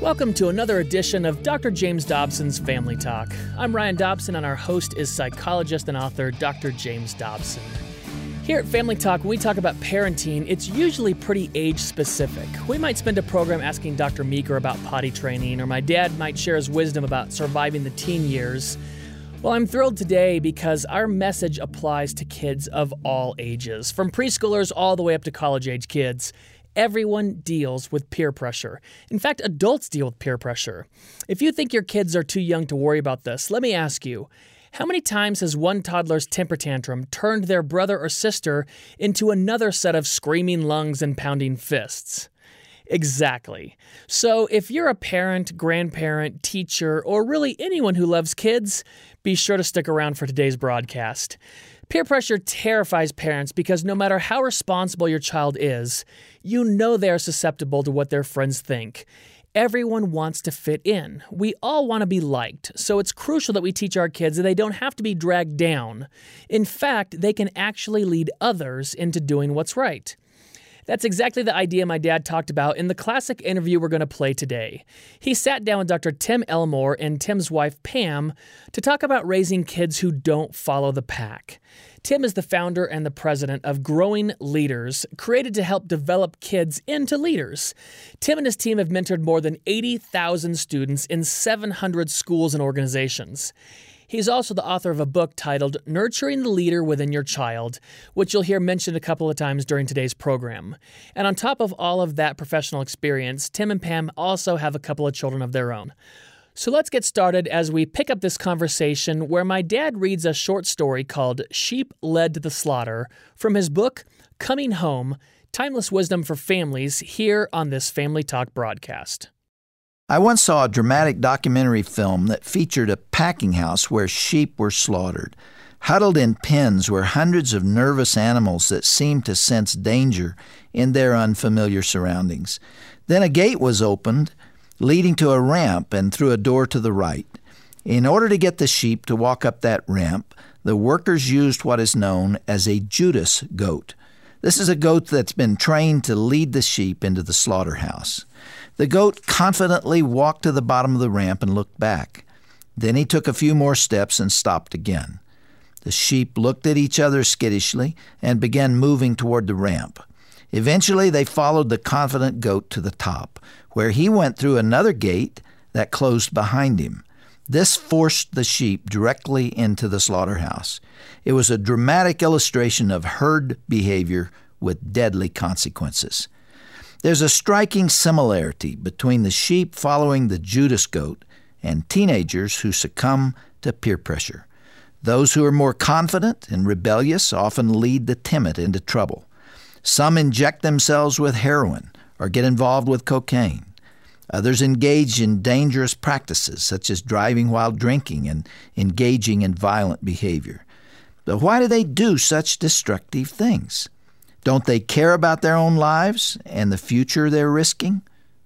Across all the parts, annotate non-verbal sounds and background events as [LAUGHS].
Welcome to another edition of Dr. James Dobson's Family Talk. I'm Ryan Dobson, and our host is psychologist and author Dr. James Dobson. Here at Family Talk, when we talk about parenting, it's usually pretty age specific. We might spend a program asking Dr. Meeker about potty training, or my dad might share his wisdom about surviving the teen years. Well, I'm thrilled today because our message applies to kids of all ages, from preschoolers all the way up to college age kids. Everyone deals with peer pressure. In fact, adults deal with peer pressure. If you think your kids are too young to worry about this, let me ask you how many times has one toddler's temper tantrum turned their brother or sister into another set of screaming lungs and pounding fists? Exactly. So, if you're a parent, grandparent, teacher, or really anyone who loves kids, be sure to stick around for today's broadcast. Peer pressure terrifies parents because no matter how responsible your child is, you know they are susceptible to what their friends think. Everyone wants to fit in. We all want to be liked, so it's crucial that we teach our kids that they don't have to be dragged down. In fact, they can actually lead others into doing what's right. That's exactly the idea my dad talked about in the classic interview we're going to play today. He sat down with Dr. Tim Elmore and Tim's wife, Pam, to talk about raising kids who don't follow the pack. Tim is the founder and the president of Growing Leaders, created to help develop kids into leaders. Tim and his team have mentored more than 80,000 students in 700 schools and organizations. He's also the author of a book titled Nurturing the Leader Within Your Child, which you'll hear mentioned a couple of times during today's program. And on top of all of that professional experience, Tim and Pam also have a couple of children of their own. So let's get started as we pick up this conversation where my dad reads a short story called Sheep Led to the Slaughter from his book, Coming Home Timeless Wisdom for Families, here on this Family Talk broadcast. I once saw a dramatic documentary film that featured a packing house where sheep were slaughtered. Huddled in pens were hundreds of nervous animals that seemed to sense danger in their unfamiliar surroundings. Then a gate was opened, leading to a ramp and through a door to the right. In order to get the sheep to walk up that ramp, the workers used what is known as a Judas goat. This is a goat that's been trained to lead the sheep into the slaughterhouse. The goat confidently walked to the bottom of the ramp and looked back. Then he took a few more steps and stopped again. The sheep looked at each other skittishly and began moving toward the ramp. Eventually, they followed the confident goat to the top, where he went through another gate that closed behind him. This forced the sheep directly into the slaughterhouse. It was a dramatic illustration of herd behavior with deadly consequences. There's a striking similarity between the sheep following the Judas goat and teenagers who succumb to peer pressure. Those who are more confident and rebellious often lead the timid into trouble. Some inject themselves with heroin or get involved with cocaine. Others engage in dangerous practices such as driving while drinking and engaging in violent behavior. But why do they do such destructive things? Don't they care about their own lives and the future they're risking?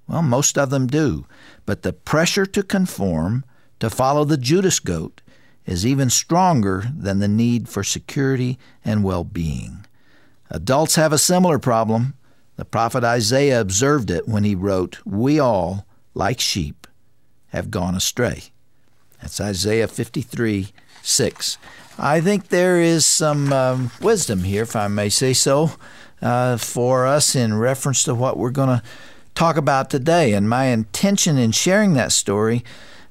Well, most of them do. But the pressure to conform, to follow the Judas goat, is even stronger than the need for security and well being. Adults have a similar problem. The prophet Isaiah observed it when he wrote, We all, like sheep, have gone astray. That's Isaiah 53 6. I think there is some um, wisdom here, if I may say so, uh, for us in reference to what we're going to talk about today. And my intention in sharing that story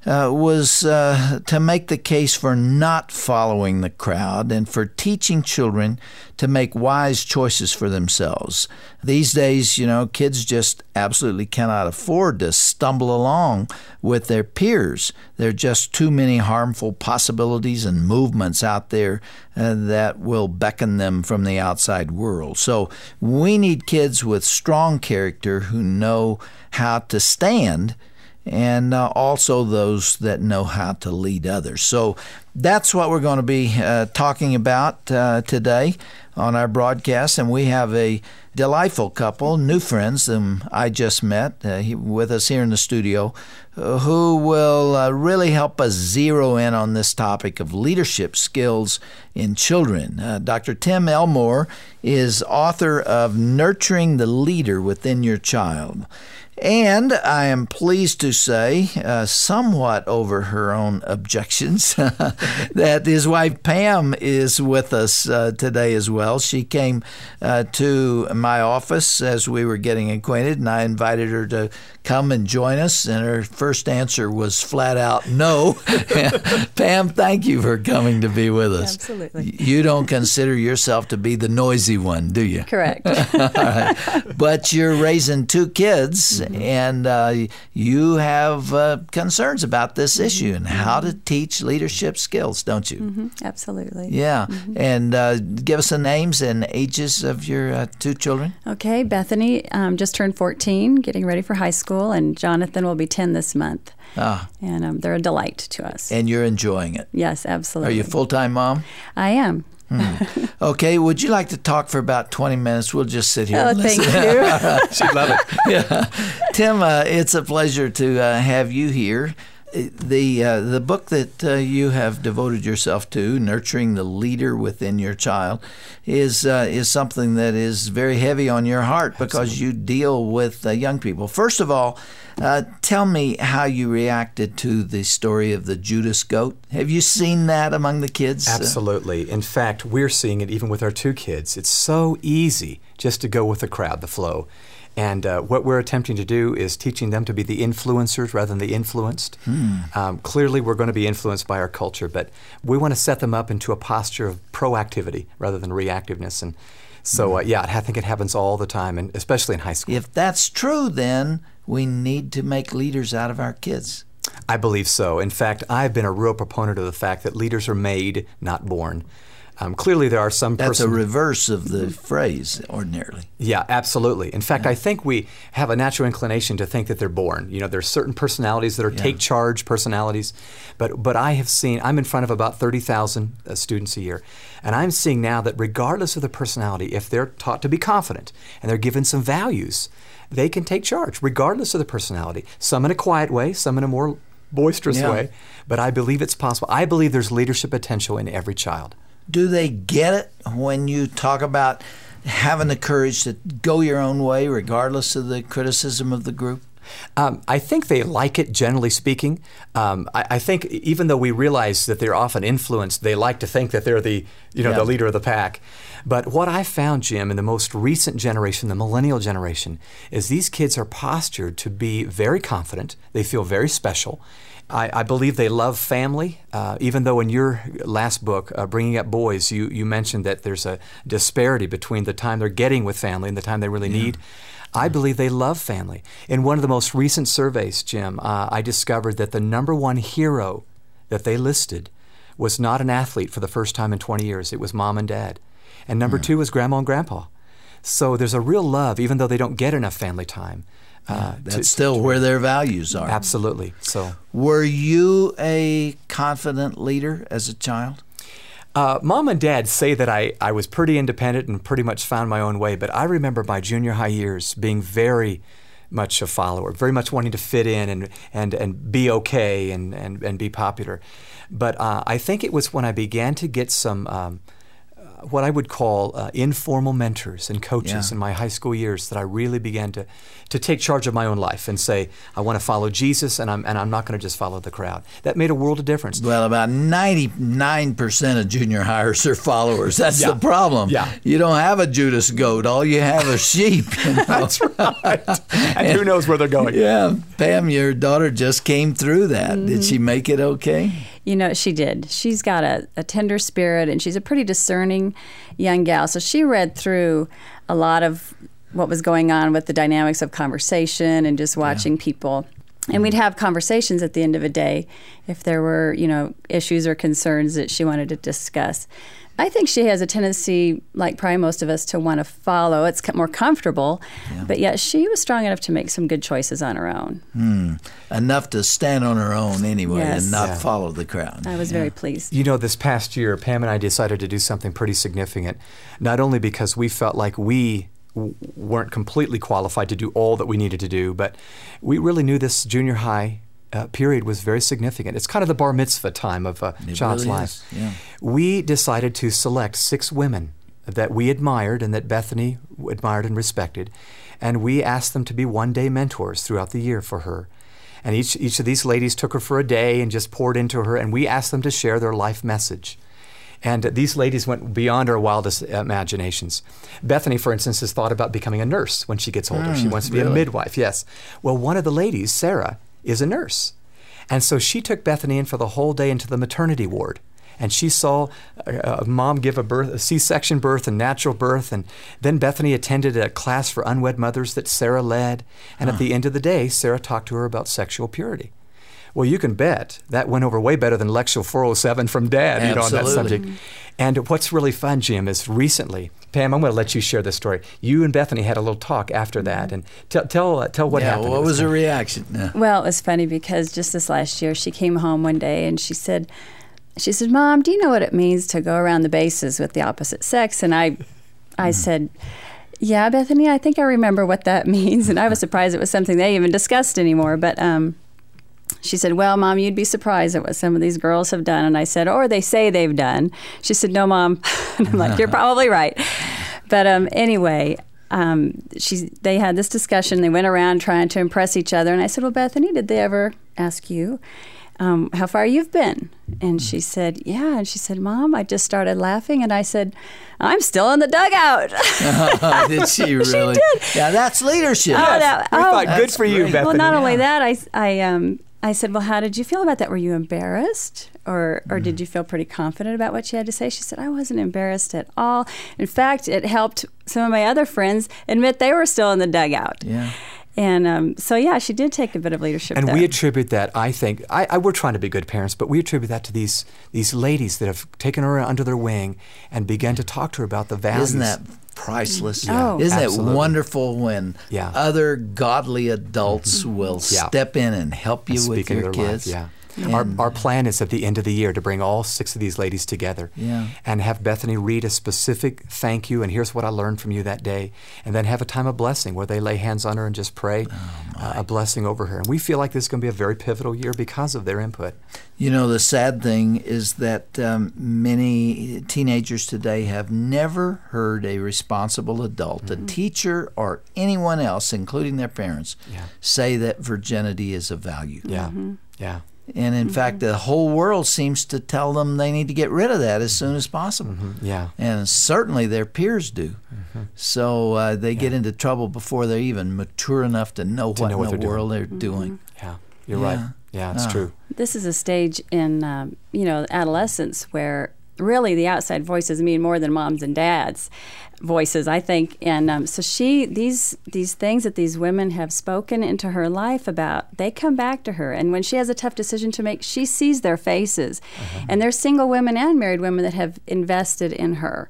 uh, was uh, to make the case for not following the crowd and for teaching children to make wise choices for themselves. These days, you know, kids just absolutely cannot afford to stumble along with their peers. There are just too many harmful possibilities and movements out there uh, that will beckon them from the outside world. So we need kids with strong character who know how to stand and uh, also those that know how to lead others. So that's what we're going to be uh, talking about uh, today on our broadcast. And we have a delightful couple, new friends, whom I just met uh, with us here in the studio, uh, who will uh, really help us zero in on this topic of leadership skills in children. Dr. Tim Elmore is author of Nurturing the Leader Within Your Child. And I am pleased to say, uh, somewhat over her own objections, [LAUGHS] that his wife Pam is with us uh, today as well. She came uh, to my office as we were getting acquainted, and I invited her to come and join us. And her first answer was flat out no. [LAUGHS] Pam, thank you for coming to be with us. Absolutely. You don't consider yourself to be the noisy one, do you? Correct. [LAUGHS] But you're raising two kids, mm-hmm. and uh, you have uh, concerns about this mm-hmm. issue and how to teach leadership skills, don't you? Mm-hmm. Absolutely. Yeah. Mm-hmm. And uh, give us the names and ages of your uh, two children. Okay. Bethany um, just turned 14, getting ready for high school, and Jonathan will be 10 this month. Ah. And um, they're a delight to us. And you're enjoying it. Yes, absolutely. Are you full time mom? I am. Hmm. Okay, would you like to talk for about 20 minutes? We'll just sit here oh, and listen. Thank [LAUGHS] you. She'd love it. yeah. Tim, uh, it's a pleasure to uh, have you here. The, uh, the book that uh, you have devoted yourself to, Nurturing the Leader Within Your Child, is, uh, is something that is very heavy on your heart because Absolutely. you deal with uh, young people. First of all, uh, tell me how you reacted to the story of the Judas goat. Have you seen that among the kids? Absolutely. In fact, we're seeing it even with our two kids. It's so easy just to go with the crowd, the flow. And uh, what we're attempting to do is teaching them to be the influencers rather than the influenced. Hmm. Um, clearly, we're going to be influenced by our culture, but we want to set them up into a posture of proactivity rather than reactiveness. And so, uh, yeah, I think it happens all the time, and especially in high school. If that's true, then we need to make leaders out of our kids. I believe so. In fact, I've been a real proponent of the fact that leaders are made, not born. Um, clearly, there are some. That's person- a reverse of the phrase ordinarily. Yeah, absolutely. In fact, yeah. I think we have a natural inclination to think that they're born. You know, there's certain personalities that are yeah. take charge personalities, but but I have seen. I'm in front of about thirty thousand uh, students a year, and I'm seeing now that regardless of the personality, if they're taught to be confident and they're given some values, they can take charge, regardless of the personality. Some in a quiet way, some in a more boisterous yeah. way. But I believe it's possible. I believe there's leadership potential in every child. Do they get it when you talk about having the courage to go your own way, regardless of the criticism of the group? Um, I think they like it, generally speaking. Um, I, I, think even though we realize that they're often influenced, they like to think that they're the you know yeah. the leader of the pack. But what I found, Jim, in the most recent generation, the millennial generation, is these kids are postured to be very confident. They feel very special. I, I believe they love family, uh, even though in your last book, uh, Bringing Up Boys, you, you mentioned that there's a disparity between the time they're getting with family and the time they really yeah. need. I believe they love family. In one of the most recent surveys, Jim, uh, I discovered that the number one hero that they listed was not an athlete for the first time in 20 years. It was mom and dad. And number two was grandma and grandpa. So there's a real love, even though they don't get enough family time. Uh, That's to, still to, where their values are. Absolutely. So, were you a confident leader as a child? Uh, Mom and Dad say that I, I was pretty independent and pretty much found my own way, but I remember my junior high years being very much a follower, very much wanting to fit in and, and, and be okay and, and, and be popular. But uh, I think it was when I began to get some um, what I would call uh, informal mentors and coaches yeah. in my high school years that I really began to, to take charge of my own life and say, I want to follow Jesus and I'm, and I'm not going to just follow the crowd. That made a world of difference. Well, about 99% of junior highers are followers. That's yeah. the problem. Yeah. You don't have a Judas goat. All you have are sheep. You [LAUGHS] know? That's right. [LAUGHS] and, who knows where they're going. Yeah. Pam, your daughter just came through that. Mm-hmm. Did she make it okay? You know, she did. She's got a, a tender spirit and she's a pretty discerning young gal. So she read through a lot of what was going on with the dynamics of conversation and just watching yeah. people and we'd mm. have conversations at the end of a day if there were you know issues or concerns that she wanted to discuss I think she has a tendency, like probably most of us, to want to follow. It's more comfortable, yeah. but yet she was strong enough to make some good choices on her own. Hmm. Enough to stand on her own anyway yes. and not yeah. follow the crowd. I was yeah. very pleased. You know, this past year, Pam and I decided to do something pretty significant, not only because we felt like we weren't completely qualified to do all that we needed to do, but we really knew this junior high uh, period was very significant. It's kind of the bar mitzvah time of a it child's really life. Yeah. We decided to select six women that we admired and that Bethany admired and respected, and we asked them to be one day mentors throughout the year for her. And each, each of these ladies took her for a day and just poured into her, and we asked them to share their life message. And these ladies went beyond our wildest imaginations. Bethany, for instance, has thought about becoming a nurse when she gets older. Mm, she wants to be really? a midwife, yes. Well, one of the ladies, Sarah, is a nurse. And so she took Bethany in for the whole day into the maternity ward. And she saw uh, a, mom give a birth, a C-section birth and natural birth, and then Bethany attended a class for unwed mothers that Sarah led. And huh. at the end of the day, Sarah talked to her about sexual purity. Well, you can bet that went over way better than Lecture 407 from Dad, you know, on that subject. And what's really fun, Jim, is recently, Pam, I'm going to let you share this story. You and Bethany had a little talk after that, and tell tell uh, tell what yeah, happened. What was her reaction? Yeah. Well, it was funny because just this last year, she came home one day and she said, "She said, Mom, do you know what it means to go around the bases with the opposite sex?" And I, I mm. said. Yeah, Bethany, I think I remember what that [LAUGHS] means, and I was surprised it was something they even discussed anymore. But um, she said, Well, mom, you'd be surprised at what some of these girls have done. And I said, Or they say they've done. She said, No, mom. [LAUGHS] and I'm like, You're [LAUGHS] probably right. But um, anyway, um, she, they had this discussion. They went around trying to impress each other. And I said, Well, Bethany, did they ever ask you um, how far you've been? And she said, Yeah. And she said, Mom, I just started laughing. And I said, I'm still in the dugout. [LAUGHS] did she really? she did. Yeah, that's leadership. Oh, that, oh, good for you, Bethany. Well, not only that, I, I um, I said, Well, how did you feel about that? Were you embarrassed? Or, or mm. did you feel pretty confident about what she had to say? She said, I wasn't embarrassed at all. In fact, it helped some of my other friends admit they were still in the dugout. Yeah. And um, so, yeah, she did take a bit of leadership. And there. we attribute that, I think, I, I, we're trying to be good parents, but we attribute that to these these ladies that have taken her under their wing and began to talk to her about the values. Isn't that priceless. Yeah. Oh, Isn't absolutely. it wonderful when yeah. other godly adults mm-hmm. will yeah. step in and help you and with your kids? Life, yeah. Our, our plan is at the end of the year to bring all six of these ladies together yeah. and have Bethany read a specific thank you and here's what I learned from you that day, and then have a time of blessing where they lay hands on her and just pray oh uh, a blessing over her. And we feel like this is going to be a very pivotal year because of their input. You know, the sad thing is that um, many teenagers today have never heard a responsible adult, mm-hmm. a teacher, or anyone else, including their parents, yeah. say that virginity is a value. Yeah. Mm-hmm. Yeah. And in mm-hmm. fact, the whole world seems to tell them they need to get rid of that as soon as possible. Mm-hmm. Yeah. And certainly their peers do. Mm-hmm. So uh, they yeah. get into trouble before they're even mature enough to know to what know in what the world doing. they're doing. Yeah, you're yeah. right. Yeah, it's uh. true. This is a stage in, um, you know, adolescence where really the outside voices mean more than moms and dads voices i think. And um, so she these these things that these women have spoken into her life about they come back to her. And when she has a tough decision to make she sees their faces. Uh-huh. and there's single women and married women that have invested in her.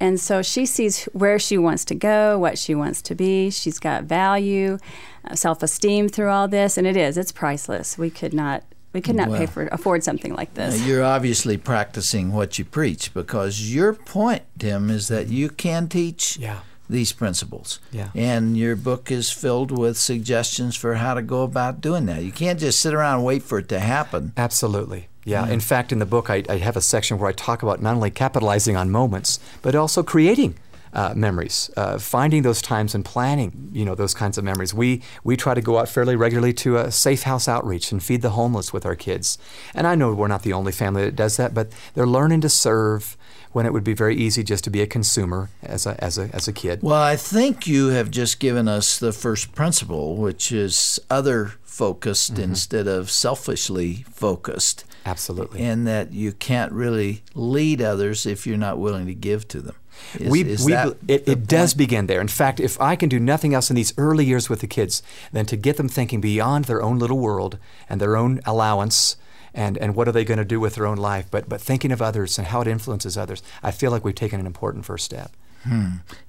And so she sees where she wants to go what she wants to be. She's got value uh, self-esteem through all this. And it is it's priceless. We could not we could not well, pay for afford something like this. You're obviously practicing what you preach because your point, Tim, is that you can teach yeah. these principles. Yeah. And your book is filled with suggestions for how to go about doing that. You can't just sit around and wait for it to happen. Absolutely. Yeah. Mm-hmm. In fact, in the book, I, I have a section where I talk about not only capitalizing on moments, but also creating uh, memories, uh, finding those times and planning, you know, those kinds of memories. We we try to go out fairly regularly to a safe house outreach and feed the homeless with our kids. And I know we're not the only family that does that, but they're learning to serve when it would be very easy just to be a consumer as a as a as a kid. Well, I think you have just given us the first principle, which is other focused mm-hmm. instead of selfishly focused. Absolutely. And that you can't really lead others if you're not willing to give to them. Is, we, is we, that it, the it does point? begin there. In fact, if I can do nothing else in these early years with the kids than to get them thinking beyond their own little world and their own allowance and, and what are they going to do with their own life, but, but thinking of others and how it influences others, I feel like we've taken an important first step.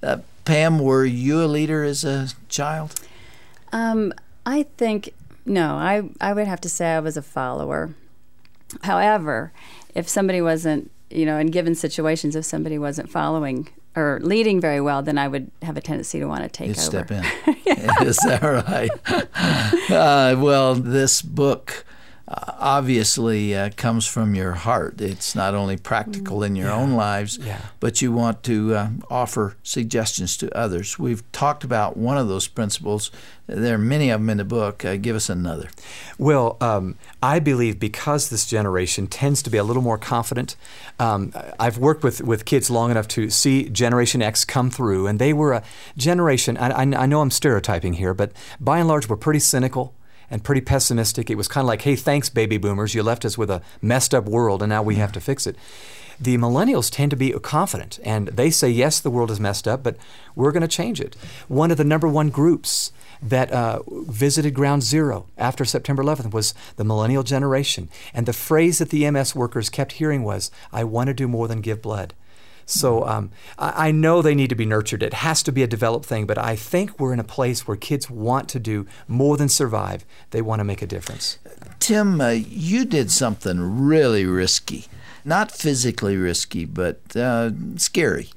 Uh, Pam, were you a leader as a child? Um, I think no. I I would have to say I was a follower. However, if somebody wasn't, you know, in given situations, if somebody wasn't following or leading very well, then I would have a tendency to want to take You'd over. step in. [LAUGHS] [LAUGHS] Is that right? [LAUGHS] uh, well, this book obviously uh, comes from your heart. It's not only practical in your own lives, Yeah. but you want to uh, offer suggestions to others. We've talked about one of those principles. There are many of them in the book. Uh, give us another. Well, um, I believe because this generation tends to be a little more confident. Um, I've worked with, with kids long enough to see Generation X come through, and they were a generation. I, I, I know I'm stereotyping here, but by and large, were pretty cynical and pretty pessimistic. It was kind of like, hey, thanks, baby boomers. You left us with a messed up world, and now we have to fix it. The millennials tend to be confident, and they say, yes, the world is messed up, but we're going to change it. One of the number one groups that uh, visited Ground Zero after September 11th was the millennial generation. And the phrase that the MS workers kept hearing was, I want to do more than give blood. So um, I, I know they need to be nurtured. It has to be a developed thing, but I think we're in a place where kids want to do more than survive. They want to make a difference. Tim, uh, you did something really risky. Not physically risky, but uh, scary.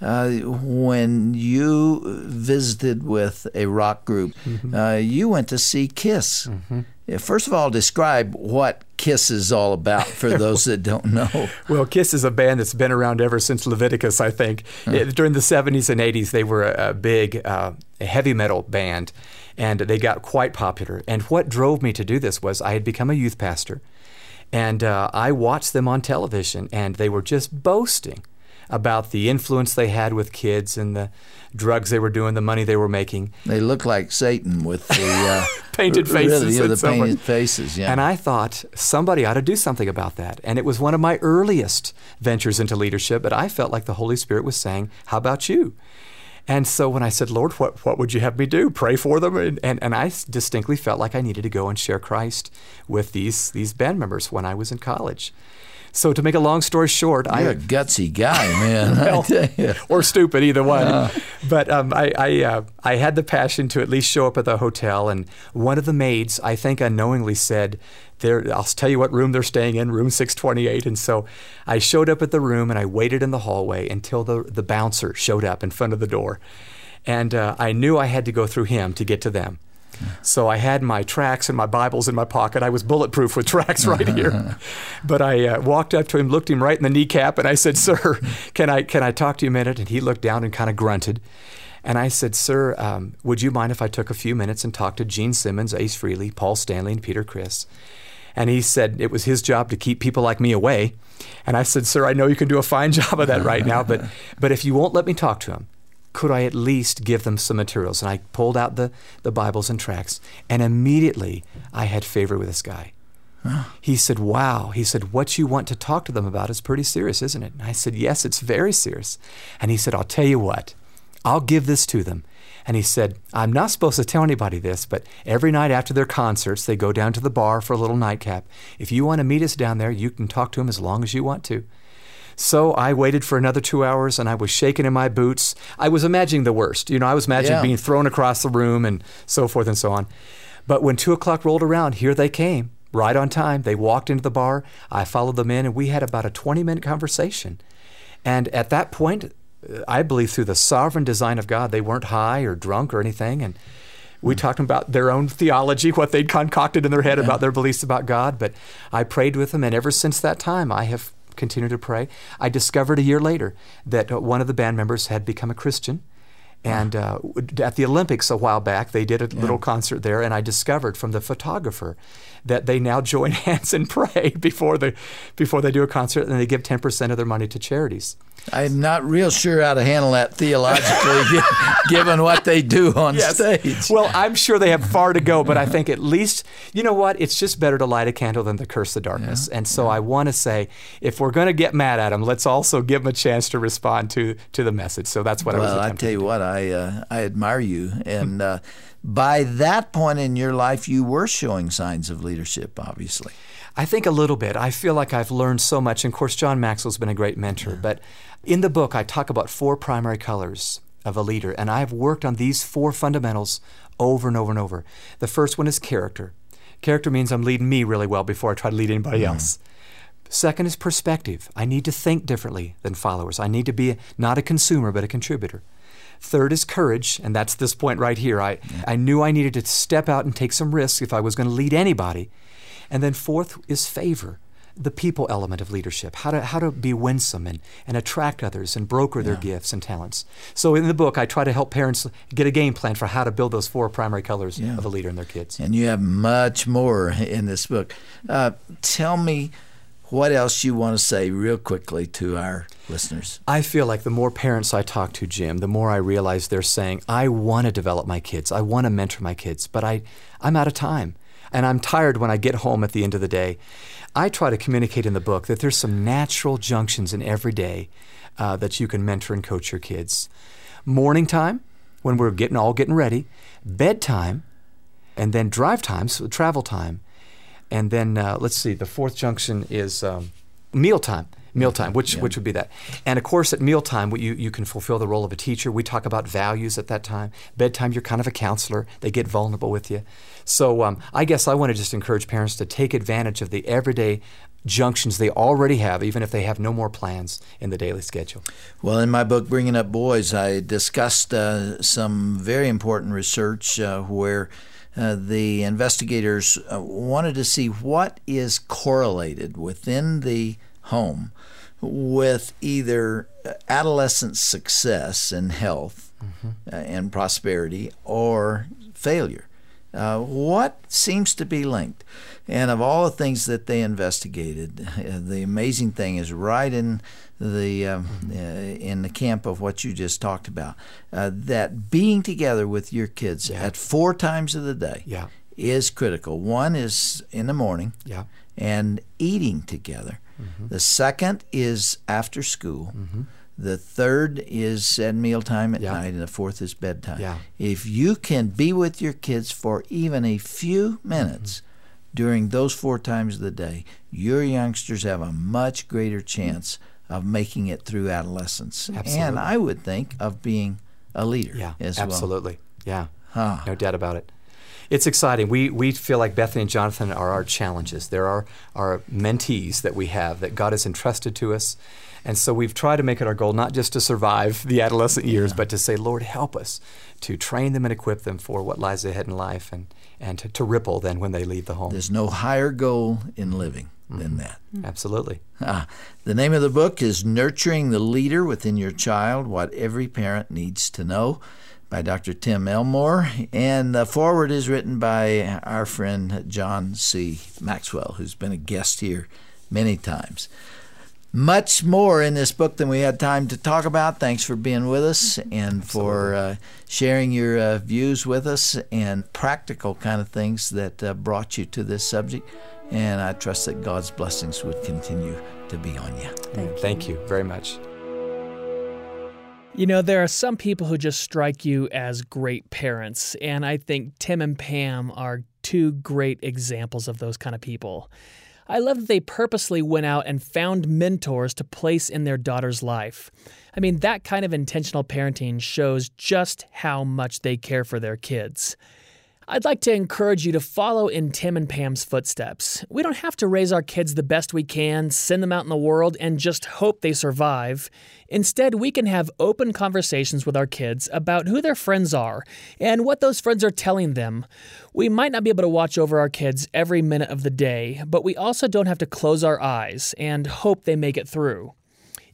Uh, when you visited with a rock group, uh, you went to see Kiss. Uh, First of all, describe what Kiss is all about for [LAUGHS] those that don't know. Well, Kiss is a band that's been around ever since Leviticus, I think. It- during the 70s and 80s, they were a, a big uh, heavy metal band, and they got quite popular. And what drove me to do this was I had become a youth pastor, and uh, I watched them on television, and they were just boasting about the influence they had with kids and the drugs they were doing, the money they were making. They look like Satan with the uh, [LAUGHS] Painted really, faces yeah, and the painted faces. Yeah. And I thought somebody ought to do something about that. And it was one of my earliest ventures into leadership, but I felt like the Holy Spirit was saying, How about you? And so when I said, Lord, what, what would you have me do? Pray for them? And, and, and I distinctly felt like I needed to go and share Christ with these, these band members when I was in college. So to make a long story short, I You're I a gutsy guy, [LAUGHS] man. Well, or stupid, either one. But um, I I, uh, I had the passion to at least show up at the hotel, and one of the maids, I think unknowingly, said, "There, I'll tell you what room they're staying in, room 628." And so I showed up at the room, and I waited in the hallway until the the bouncer showed up in front of the door, and uh, I knew I had to go through him to get to them. So I had my tracts and my Bibles in my pocket. I was bulletproof with tracts right [LAUGHS] here. But I uh, walked up to him, looked him right in the kneecap, and I said, "Sir, can I can I talk to you a minute?" And he looked down and kind of grunted. And I said, "Sir, um, would you mind if I took a few minutes and talked to Gene Simmons, Ace Frehley, Paul Stanley, and Peter Criss?" And he said it was his job to keep people like me away. And I said, "Sir, I know you can do a fine [LAUGHS] job of that right now, but but if you won't let me talk to him, could I at least give them some materials? And I pulled out the, the Bibles and tracts, and immediately I had favor with this guy. He said, Wow. He said, What you want to talk to them about is pretty serious, isn't it? And I said, Yes, it's very serious. And he said, I'll tell you what, I'll give this to them. And he said, I'm not supposed to tell anybody this, but every night after their concerts, they go down to the bar for a little nightcap. If you want to meet us down there, you can talk to them as long as you want to. So I waited for another two hours and I was shaking in my boots. I was imagining the worst. You know, I was imagining Yeah. being thrown across the room and so forth and so on. But when two o'clock rolled around, here they came, right on time. They walked into the bar. I followed them in and we had about a 20 minute conversation. And at that point, uh, I believe through the sovereign design of God, they weren't high or drunk or anything. And we talked about their own theology, [LAUGHS] what they'd concocted in their head about their beliefs about God. But I prayed with them, and ever since that time, I have continued to pray. I discovered a year later that uh, one of the band members had become a Christian, And uh, at the Olympics a while back, they did a yeah. little concert there, and I discovered from the photographer that they now join [LAUGHS] hands and pray before they before they do a concert, and they give ten percent of their money to charities. I'm not real sure how to handle that theologically, [LAUGHS] given what they do on yes. stage. Well, I'm sure they have far to go, but I think at least, you know what? It's just better to light a candle than to curse the darkness. Yeah. And so yeah. I want to say, if we're going to get mad at them, let's also give them a chance to respond to to the message. So that's what well, I was. Well, I tell you what, I uh, I admire you, and uh, by that point in your life, you were showing signs of leadership, obviously. I think a little bit. I feel like I've learned so much. And of course, John Maxwell's been a great mentor. Yeah. But in the book, I talk about four primary colors of a leader. And I've worked on these four fundamentals over and over and over. The first one is character. Character means I'm leading me really well before I try to lead anybody mm-hmm. else. Second is perspective. I need to think differently than followers. I need to be not a consumer, but a contributor. Third is courage, and that's this point right here. I, yeah. I knew I needed to step out and take some risks if I was going to lead anybody. And then fourth is favor, the people element of leadership, how to, how to be winsome and, and attract others and broker their gifts and talents. So in the book, I try to help parents get a game plan for how to build those four primary colors yeah. of a leader in their kids. And you have much more in this book. Uh, tell me what else you want to say real quickly to our listeners? I feel like the more parents I talk to, Jim, the more I realize they're saying, I want to develop my kids. I want to mentor my kids, but I, I'm out of time and I'm tired when I get home at the end of the day. I try to communicate in the book that there's some natural junctions in every day uh, that you can mentor and coach your kids. Morning time, when we're getting all getting ready, bedtime, and then drive time, so travel time, and then uh, let's see, the fourth junction is um, mealtime mealtime, which yeah. which would be that. And of course, at mealtime, you you can fulfill the role of a teacher. We talk about values at that time. Bedtime, you're kind of a counselor. They get vulnerable with you. So um, I guess I want to just encourage parents to take advantage of the everyday junctions they already have, even if they have no more plans in the daily schedule. Well, in my book, Bringing Up Boys, I discussed uh, some very important research uh, where. Uh, the investigators uh, wanted to see what is correlated within the home with either adolescent success and health mm-hmm. uh, and prosperity or failure. Uh, what seems to be linked? And of all the things that they investigated, uh, the amazing thing is right in the um, uh, in the camp of what you just talked about. Uh, that being together with your kids yeah. at four times of the day yeah. is critical. One is in the morning, yeah. and eating together. Mm-hmm. The second is after school. Mm-hmm. The third is at mealtime at yeah. night, and the fourth is bedtime. Yeah. If you can be with your kids for even a few minutes mm-hmm. during those four times of the day, your youngsters have a much greater chance of making it through adolescence. Absolutely. And I would think of being a leader yeah, as absolutely. well. Yeah. Huh. No doubt about it it's exciting. We, we feel like Bethany and Jonathan are our challenges. They're our, our mentees that we have that God has entrusted to us. And so we've tried to make it our goal not just to survive the adolescent years, yeah. but to say, Lord, help us to train them and equip them for what lies ahead in life and, and to, to ripple then when they leave the home. There's no higher goal in living than mm-hmm. that. Absolutely. Ah, the name of the book is Nurturing the Leader Within Your Child What Every Parent Needs to Know by Dr. Tim Elmore, and the foreword is written by our friend John C. Maxwell, who's been a guest here many times. Much more in this book than we had time to talk about. Thanks for being with us and for uh, sharing your uh, views with us and practical kind of things that uh, brought you to this subject. And I trust that God's blessings would continue to be on you. Thank you, Thank you very much. You know, there are some people who just strike you as great parents, and I think Tim and Pam are two great examples of those kind of people. I love that they purposely went out and found mentors to place in their daughter's life. I mean, that kind of intentional parenting shows just how much they care for their kids. I'd like to encourage you to follow in Tim and Pam's footsteps. We don't have to raise our kids the best we can, send them out in the world, and just hope they survive. Instead, we can have open conversations with our kids about who their friends are and what those friends are telling them. We might not be able to watch over our kids every minute of the day, but we also don't have to close our eyes and hope they make it through.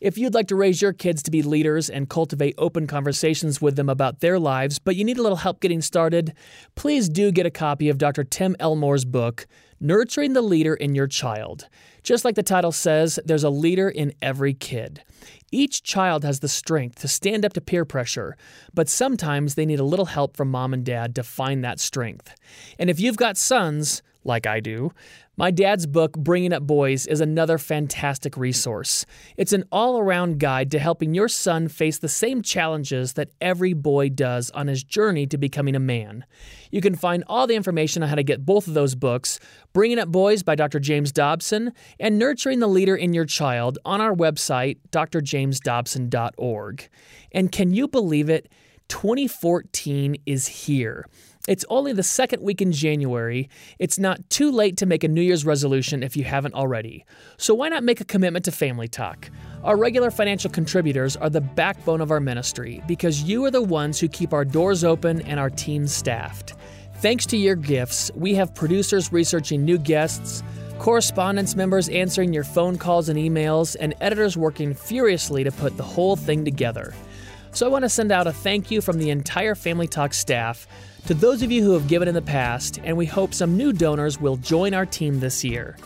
If you'd like to raise your kids to be leaders and cultivate open conversations with them about their lives, but you need a little help getting started, please do get a copy of Dr. Tim Elmore's book, Nurturing the Leader in Your Child. Just like the title says, there's a leader in every kid. Each child has the strength to stand up to peer pressure, but sometimes they need a little help from mom and dad to find that strength. And if you've got sons, like I do, my dad's book, Bringing Up Boys, is another fantastic resource. It's an all around guide to helping your son face the same challenges that every boy does on his journey to becoming a man. You can find all the information on how to get both of those books, Bringing Up Boys by Dr. James Dobson and Nurturing the Leader in Your Child, on our website, drjamesdobson.org. And can you believe it? 2014 is here. It's only the second week in January. It's not too late to make a New Year's resolution if you haven't already. So why not make a commitment to Family Talk? Our regular financial contributors are the backbone of our ministry because you are the ones who keep our doors open and our team staffed. Thanks to your gifts, we have producers researching new guests, correspondence members answering your phone calls and emails, and editors working furiously to put the whole thing together. So I want to send out a thank you from the entire Family Talk staff to those of you who have given in the past, and we hope some new donors will join our team this year.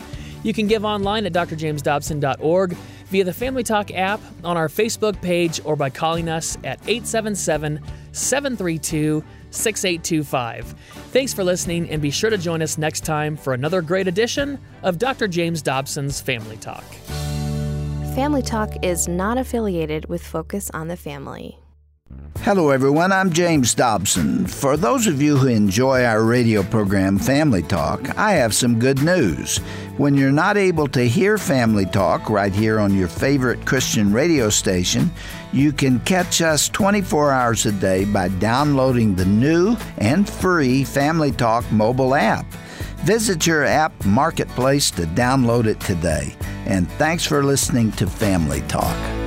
You can give online at drjamesdobson.org, via the Family Talk app, on our Facebook page, or by calling us at 877 732 6825. Thanks for listening, and be sure to join us next time for another great edition of Dr. James Dobson's Family Talk. Family Talk is not affiliated with Focus on the Family. Hello, everyone. I'm James Dobson. For those of you who enjoy our radio program, Family Talk, I have some good news. When you're not able to hear Family Talk right here on your favorite Christian radio station, you can catch us 24 hours a day by downloading the new and free Family Talk mobile app. Visit your app marketplace to download it today. And thanks for listening to Family Talk.